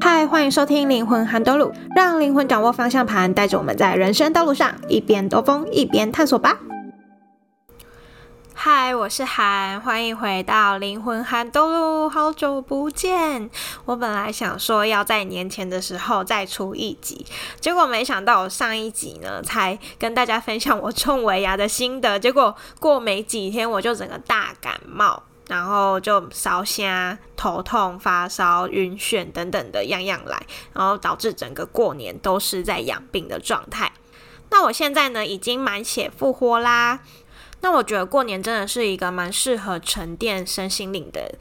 嗨，欢迎收听灵魂涵兜路，让灵魂掌握方向盘，带着我们在人生道路上一边兜风一边探索吧。嗨，我是韩，欢迎回到灵魂涵兜路，好久不见。我本来想说要在年前的时候再出一集，结果没想到我上一集呢才跟大家分享我种尾牙的心得，结果过没几天我就整个大感冒，然后就烧香、头痛、发烧、晕眩等等的样样来，然后导致整个过年都是在养病的状态。那我现在呢已经满血复活啦。那我觉得过年真的是一个蛮适合沉淀身心灵的，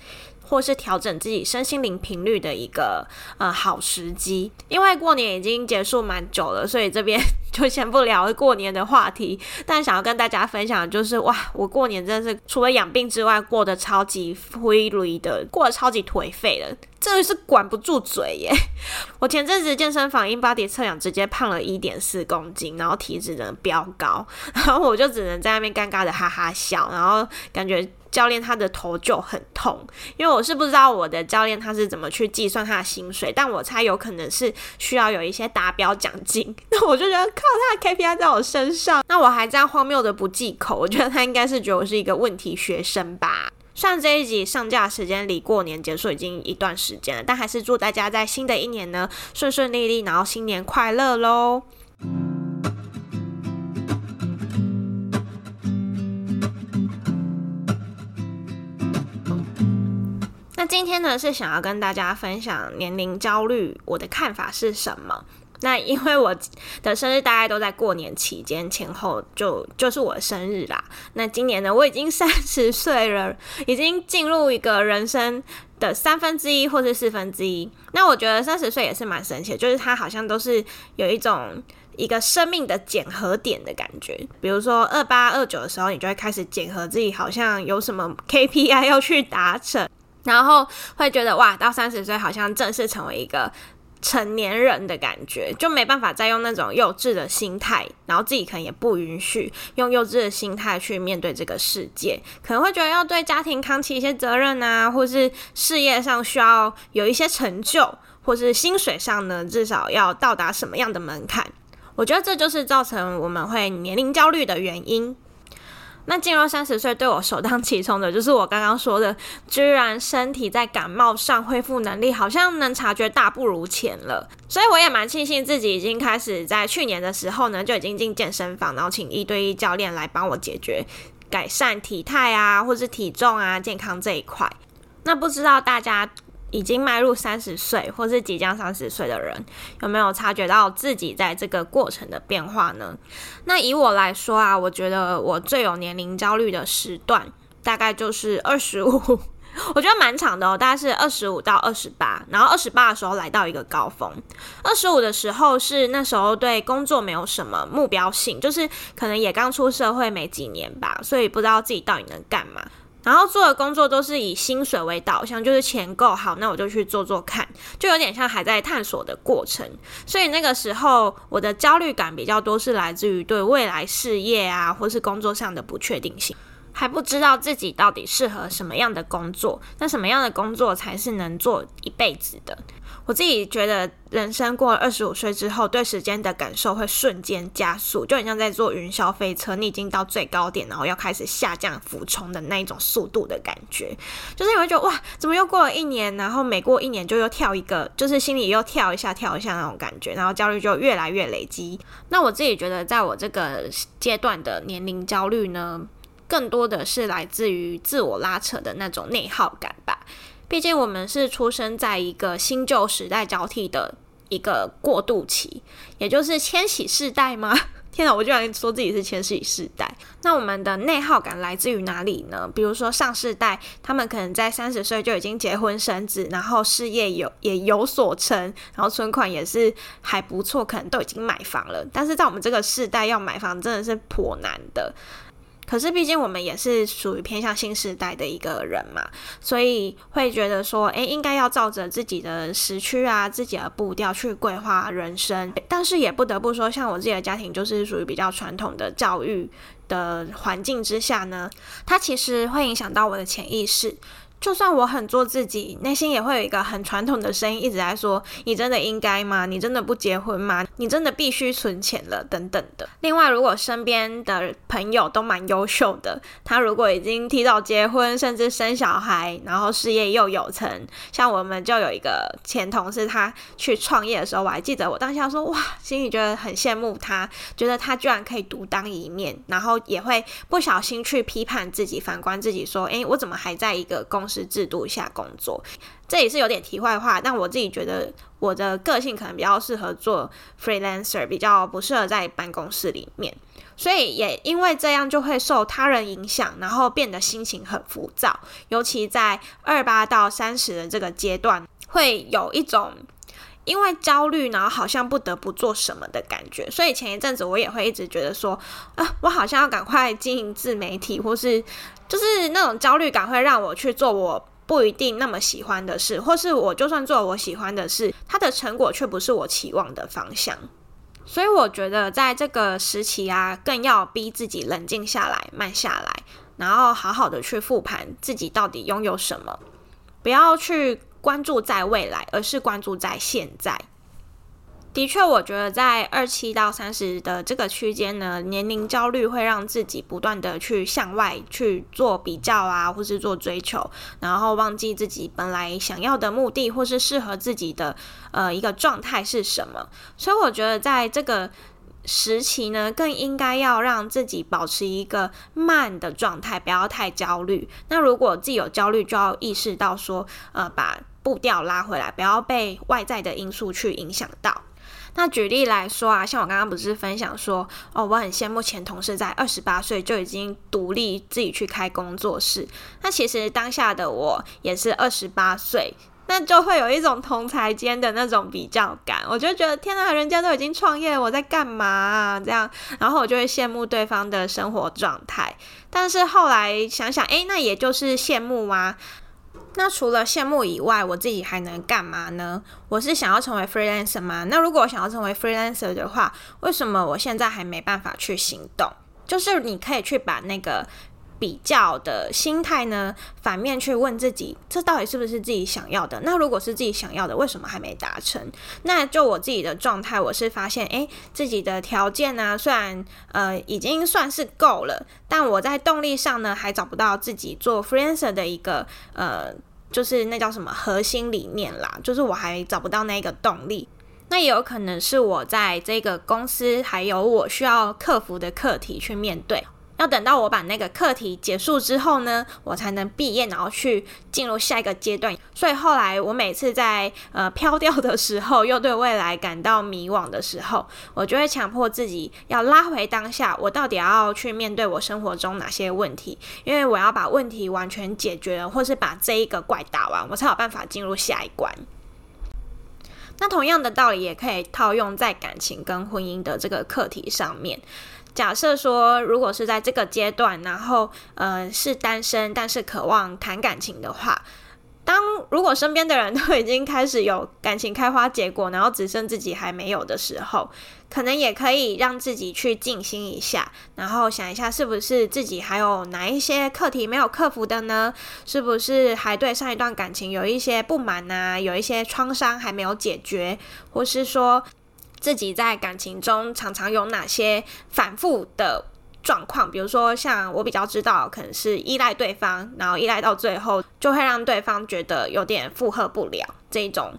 或是调整自己身心灵频率的一个呃好时机。因为过年已经结束蛮久了，所以这边 就先不聊过年的话题。但想要跟大家分享的就是，哇，我过年真的是除了养病之外，过得超级灰阑的，过得超级颓废的。真的是管不住嘴耶！我前阵子健身房 InBody 测量，直接胖了一点四公斤，然后体脂能飙高，然后我就只能在那边尴尬的哈哈笑，然后感觉教练他的头就很痛，因为我是不知道我的教练他是怎么去计算他的薪水，但我猜有可能是需要有一些达标奖金，那我就觉得靠他的 KPI 在我身上，那我还这样荒谬的不忌口，我觉得他应该是觉得我是一个问题学生吧。上这一集上架时间离过年结束已经一段时间了，但还是祝大家在新的一年呢顺顺利利，然后新年快乐喽！那今天呢是想要跟大家分享年龄焦虑，我的看法是什么？那因为我的生日大概都在过年期间前后就，就是我的生日啦。那今年呢，我已经 三十岁了，已经进入一个人生的三分之一或是四分之一。那我觉得三十岁也是蛮神奇的，就是它好像都是有一种一个生命的检核点的感觉。比如说二八二九的时候，你就会开始检核自己，好像有什么 KPI 要去达成，然后会觉得哇，到三十岁好像正式成为一个。成年人的感觉，就没办法再用那种幼稚的心态，然后自己可能也不允许用幼稚的心态去面对这个世界，可能会觉得要对家庭扛起一些责任啊，或是事业上需要有一些成就，或是薪水上呢，至少要到达什么样的门槛？我觉得这就是造成我们会年龄焦虑的原因。那进入三十岁，对我首当其冲的就是我刚刚说的，居然身体在感冒上恢复能力好像能察觉大不如前了，所以我也蛮庆幸自己已经开始在去年的时候呢，就已经进健身房，然后请一对一教练来帮我解决改善体态啊，或是体重啊、健康这一块。那不知道大家，已经迈入三十岁，或是即将三十岁的人，有没有察觉到自己在这个过程的变化呢？那以我来说啊，我觉得我最有年龄焦虑的时段，大概就是二十五，我觉得蛮长的哦，大概是二十五到二十八，然后二十八的时候来到一个高峰，二十五的时候是那时候对工作没有什么目标性，就是可能也刚出社会没几年吧，所以不知道自己到底能干嘛。然后做的工作都是以薪水为导向，就是钱够好，那我就去做做看，就有点像还在探索的过程。所以那个时候我的焦虑感比较多，是来自于对未来事业啊，或是工作上的不确定性，还不知道自己到底适合什么样的工作，那什么样的工作才是能做一辈子的。我自己觉得，人生过了二十五岁之后，对时间的感受会瞬间加速，就很像在坐云霄飞车，你已经到最高点，然后要开始下降俯冲的那一种速度的感觉，就是你会觉得哇，怎么又过了一年？然后每过一年就又跳一个，就是心里又跳一下跳一下那种感觉，然后焦虑就越来越累积。那我自己觉得，在我这个阶段的年龄焦虑呢，更多的是来自于自我拉扯的那种内耗感吧。毕竟我们是出生在一个新旧时代交替的一个过渡期，也就是千禧世代吗？天哪，我居然说自己是千禧世代。那我们的内耗感来自于哪里呢？比如说上世代，他们可能在三十岁就已经结婚生子，然后事业有也有所成，然后存款也是还不错，可能都已经买房了。但是在我们这个世代，要买房真的是颇难的。可是，毕竟我们也是属于偏向新时代的一个人嘛，所以会觉得说，诶，应该要照着自己的时区啊，自己的步调去规划人生。但是也不得不说，像我自己的家庭就是属于比较传统的教育的环境之下呢，它其实会影响到我的潜意识，就算我很做自己，内心也会有一个很传统的声音一直在说：“你真的应该吗？你真的不结婚吗？你真的必须存钱了？”等等的。另外，如果身边的朋友都蛮优秀的，他如果已经提早结婚，甚至生小孩，然后事业又有成，像我们就有一个前同事，他去创业的时候，我还记得我当下说：“哇，心里觉得很羡慕他，觉得他居然可以独当一面。”然后也会不小心去批判自己，反观自己说：“诶，我怎么还在一个公司？”制度下工作，这也是有点题外话。但我自己觉得，我的个性可能比较适合做 freelancer，比较不适合在办公室里面。所以也因为这样，就会受他人影响，然后变得心情很浮躁。尤其在二八到三十的这个阶段，会有一种因为焦虑，然后好像不得不做什么的感觉。所以前一阵子我也会一直觉得说，啊，我好像要赶快经营自媒体，或是。就是那种焦虑感会让我去做我不一定那么喜欢的事，或是我就算做我喜欢的事，它的成果却不是我期望的方向。所以我觉得在这个时期啊，更要逼自己冷静下来、慢下来，然后好好的去复盘自己到底拥有什么，不要去关注在未来，而是关注在现在。的确，我觉得在二七到三十的这个区间呢，年龄焦虑会让自己不断的去向外去做比较啊，或是做追求，然后忘记自己本来想要的目的，或是适合自己的呃一个状态是什么。所以我觉得在这个时期呢，更应该要让自己保持一个慢的状态，不要太焦虑。那如果自己有焦虑，就要意识到说，呃，把步调拉回来，不要被外在的因素去影响到。那举例来说啊，像我刚刚不是分享说，哦，我很羡慕前同事在二十八岁就已经独立自己去开工作室。那其实当下的我也是二十八岁，那就会有一种同才间的那种比较感。我就觉得天哪，人家都已经创业，我在干嘛啊？这样，然后我就会羡慕对方的生活状态。但是后来想想，诶，那也就是羡慕啊。那除了羡慕以外，我自己还能干嘛呢？我是想要成为 freelancer 吗？那如果我想要成为 freelancer 的话，为什么我现在还没办法去行动？就是你可以去把那个。比较的心态呢，反面去问自己，这到底是不是自己想要的？那如果是自己想要的，为什么还没达成？那就我自己的状态，我是发现，诶，自己的条件呢，虽然呃已经算是够了，但我在动力上呢，还找不到自己做 freelancer 的一个呃，就是那叫什么核心理念啦，就是我还找不到那个动力。那也有可能是我在这个公司，还有我需要克服的课题去面对。要等到我把那个课题结束之后呢，我才能毕业，然后去进入下一个阶段。所以后来我每次在呃飘掉的时候，又对未来感到迷惘的时候，我就会强迫自己要拉回当下，我到底要去面对我生活中哪些问题？因为我要把问题完全解决了，或是把这一个怪打完，我才有办法进入下一关。那同样的道理也可以套用在感情跟婚姻的这个课题上面。假设说，如果是在这个阶段，然后呃是单身，但是渴望谈感情的话，当如果身边的人都已经开始有感情开花结果，然后只剩自己还没有的时候，可能也可以让自己去静心一下，然后想一下是不是自己还有哪一些课题没有克服的呢？是不是还对上一段感情有一些不满啊？有一些创伤还没有解决，或是说，自己在感情中常常有哪些反复的状况？比如说，像我比较知道，可能是依赖对方，然后依赖到最后就会让对方觉得有点负荷不了这一种。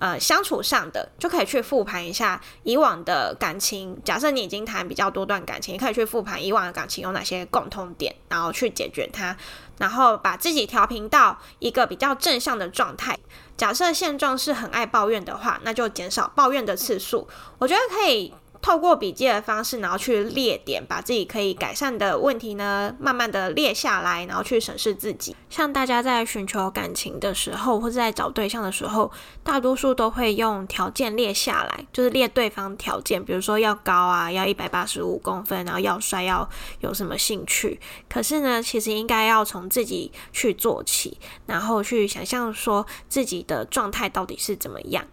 呃，相处上的就可以去复盘一下以往的感情。假设你已经谈比较多段感情，你可以去复盘以往的感情有哪些共通点，然后去解决它，然后把自己调频到一个比较正向的状态。假设现状是很爱抱怨的话，那就减少抱怨的次数。我觉得可以。透过笔记的方式，然后去列点，把自己可以改善的问题呢，慢慢的列下来，然后去审视自己。像大家在寻求感情的时候，或者在找对象的时候，大多数都会用条件列下来，就是列对方条件，比如说要高啊，要一百八十五公分，然后要帅，要有什么兴趣。可是呢，其实应该要从自己去做起，然后去想象说自己的状态到底是怎么样。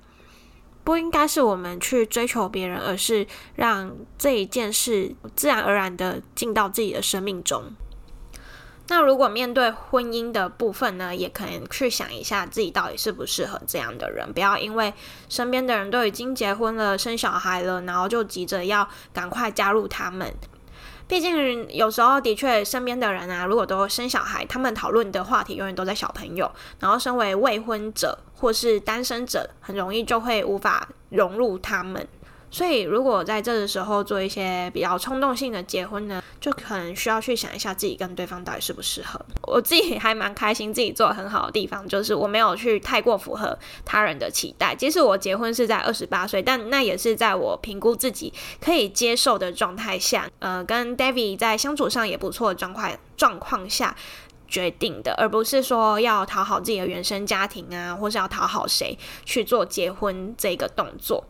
不应该是我们去追求别人，而是让这一件事自然而然的进到自己的生命中。那如果面对婚姻的部分呢，也可能去想一下自己到底适不适合这样的人，不要因为身边的人都已经结婚了、生小孩了，然后就急着要赶快加入他们。毕竟有时候的确，身边的人啊，如果都生小孩，他们讨论的话题永远都在小朋友，然后身为未婚者或是单身者，很容易就会无法融入他们。所以，如果在这个时候做一些比较冲动性的结婚呢，就可能需要去想一下自己跟对方到底适不适合。我自己还蛮开心，自己做得很好的地方就是我没有去太过符合他人的期待。即使我结婚是在二十八岁，但那也是在我评估自己可以接受的状态下，呃，跟 David 在相处上也不错的状况状况下决定的，而不是说要讨好自己的原生家庭啊，或是要讨好谁去做结婚这个动作。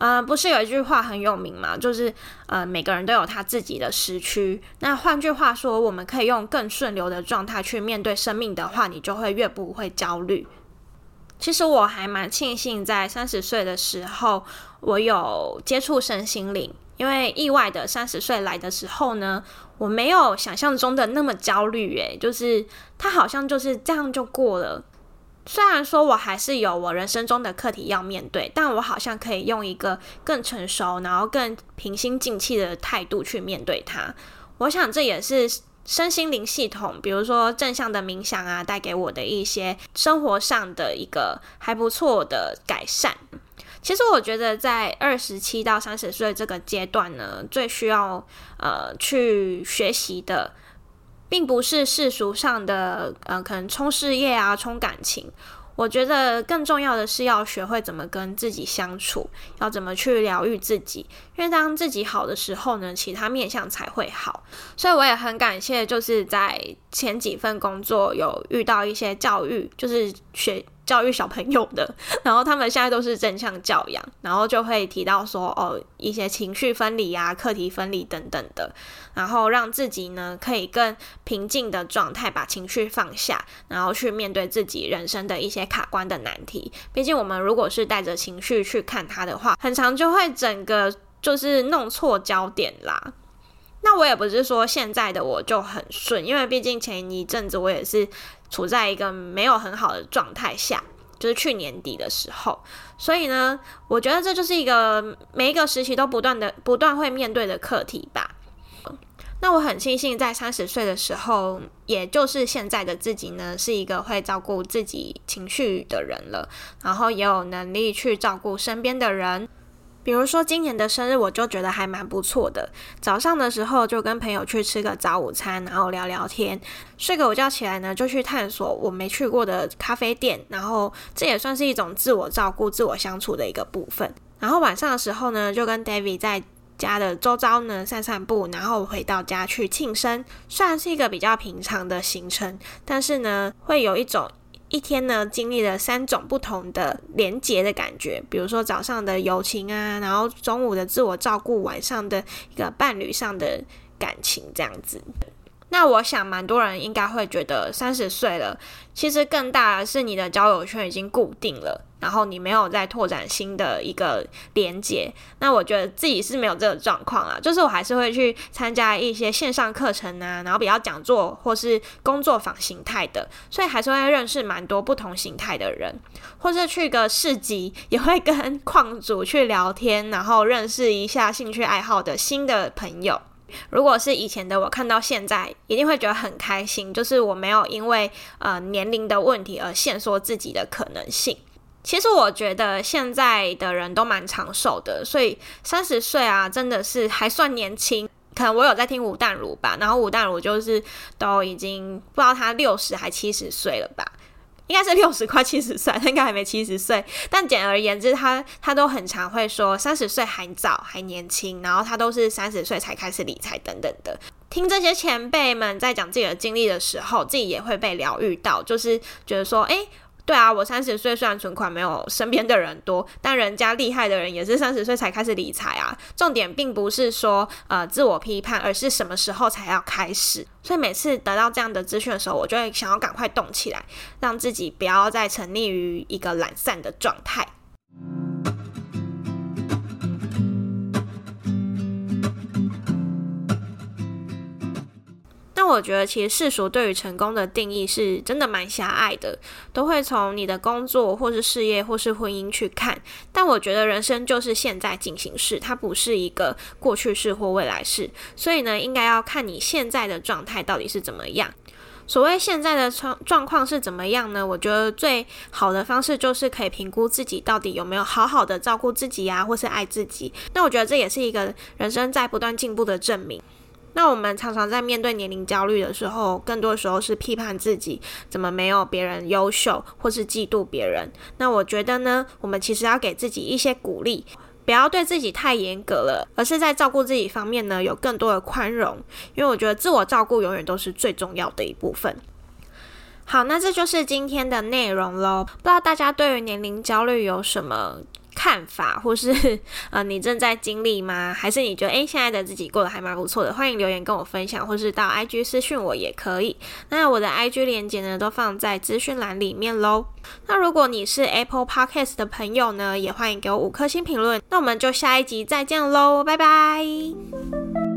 呃，不是有一句话很有名吗？就是呃，每个人都有他自己的时区。那换句话说，我们可以用更顺流的状态去面对生命的话，你就会越不会焦虑。其实我还蛮庆幸，在三十岁的时候，我有接触身心灵，因为意外的三十岁来的时候呢，我没有想象中的那么焦虑。诶，就是他好像就是这样就过了。虽然说我还是有我人生中的课题要面对，但我好像可以用一个更成熟，然后更平心静气的态度去面对它。我想这也是身心灵系统，比如说正向的冥想啊，带给我的一些生活上的一个还不错的改善。其实我觉得在二十七到三十岁这个阶段呢，最需要呃去学习的。并不是世俗上的，呃，可能冲事业啊，冲感情。我觉得更重要的是要学会怎么跟自己相处，要怎么去疗愈自己。因为当自己好的时候呢，其他面相才会好。所以我也很感谢，就是在前几份工作有遇到一些教育，就是学。教育小朋友的，然后他们现在都是正向教养，然后就会提到说，哦，一些情绪分离啊、课题分离等等的，然后让自己呢可以更平静的状态，把情绪放下，然后去面对自己人生的一些卡关的难题。毕竟我们如果是带着情绪去看它的话，很常就会整个就是弄错焦点啦。那我也不是说现在的我就很顺，因为毕竟前一阵子我也是。处在一个没有很好的状态下，就是去年底的时候，所以呢，我觉得这就是一个每一个时期都不断的、不断会面对的课题吧。那我很庆幸在三十岁的时候，也就是现在的自己呢，是一个会照顾自己情绪的人了，然后也有能力去照顾身边的人。比如说今年的生日，我就觉得还蛮不错的。早上的时候就跟朋友去吃个早午餐，然后聊聊天。睡个午觉起来呢，就去探索我没去过的咖啡店，然后这也算是一种自我照顾、自我相处的一个部分。然后晚上的时候呢，就跟 David 在家的周遭呢散散步，然后回到家去庆生。虽然是一个比较平常的行程，但是呢，会有一种。一天呢，经历了三种不同的连接的感觉，比如说早上的友情啊，然后中午的自我照顾，晚上的一个伴侣上的感情，这样子。那我想，蛮多人应该会觉得三十岁了，其实更大的是你的交友圈已经固定了，然后你没有再拓展新的一个连接。那我觉得自己是没有这个状况啊，就是我还是会去参加一些线上课程啊，然后比较讲座或是工作坊形态的，所以还是会认识蛮多不同形态的人，或是去个市集也会跟矿主去聊天，然后认识一下兴趣爱好的新的朋友。如果是以前的我看到现在，一定会觉得很开心，就是我没有因为呃年龄的问题而限缩自己的可能性。其实我觉得现在的人都蛮长寿的，所以三十岁啊，真的是还算年轻。可能我有在听吴淡如吧，然后吴淡如就是都已经不知道他六十还七十岁了吧。应该是六十 快七十岁，他应该还没七十岁。但简而言之，他他都很常会说三十岁还早，还年轻。然后他都是三十岁才开始理财等等的。听这些前辈们在讲自己的经历的时候，自己也会被疗愈到，就是觉得说，诶。对啊，我三十岁虽然存款没有身边的人多，但人家厉害的人也是三十岁才开始理财啊。重点并不是说呃自我批判，而是什么时候才要开始。所以每次得到这样的资讯的时候，我就会想要赶快动起来，让自己不要再沉溺于一个懒散的状态。我觉得其实世俗对于成功的定义是真的蛮狭隘的，都会从你的工作或是事业或是婚姻去看。但我觉得人生就是现在进行式，它不是一个过去式或未来式，所以呢，应该要看你现在的状态到底是怎么样。所谓现在的状状况是怎么样呢？我觉得最好的方式就是可以评估自己到底有没有好好的照顾自己呀，或是爱自己。那我觉得这也是一个人生在不断进步的证明。那我们常常在面对年龄焦虑的时候，更多时候是批判自己怎么没有别人优秀，或是嫉妒别人。那我觉得呢，我们其实要给自己一些鼓励。不要对自己太严格了，而是在照顾自己方面呢，有更多的宽容。因为我觉得自我照顾永远都是最重要的一部分。好，那这就是今天的内容喽。不知道大家对于年龄焦虑有什么看法，或是 呃，你正在经历吗？还是你觉得诶，现在的自己过得还蛮不错的？欢迎留言跟我分享，或是到 IG 私讯我也可以。那我的 IG 链接呢，都放在资讯栏里面喽。那如果你是 Apple Podcast 的朋友呢，也欢迎给我五颗星评论。那我们就下一集再见喽，拜拜。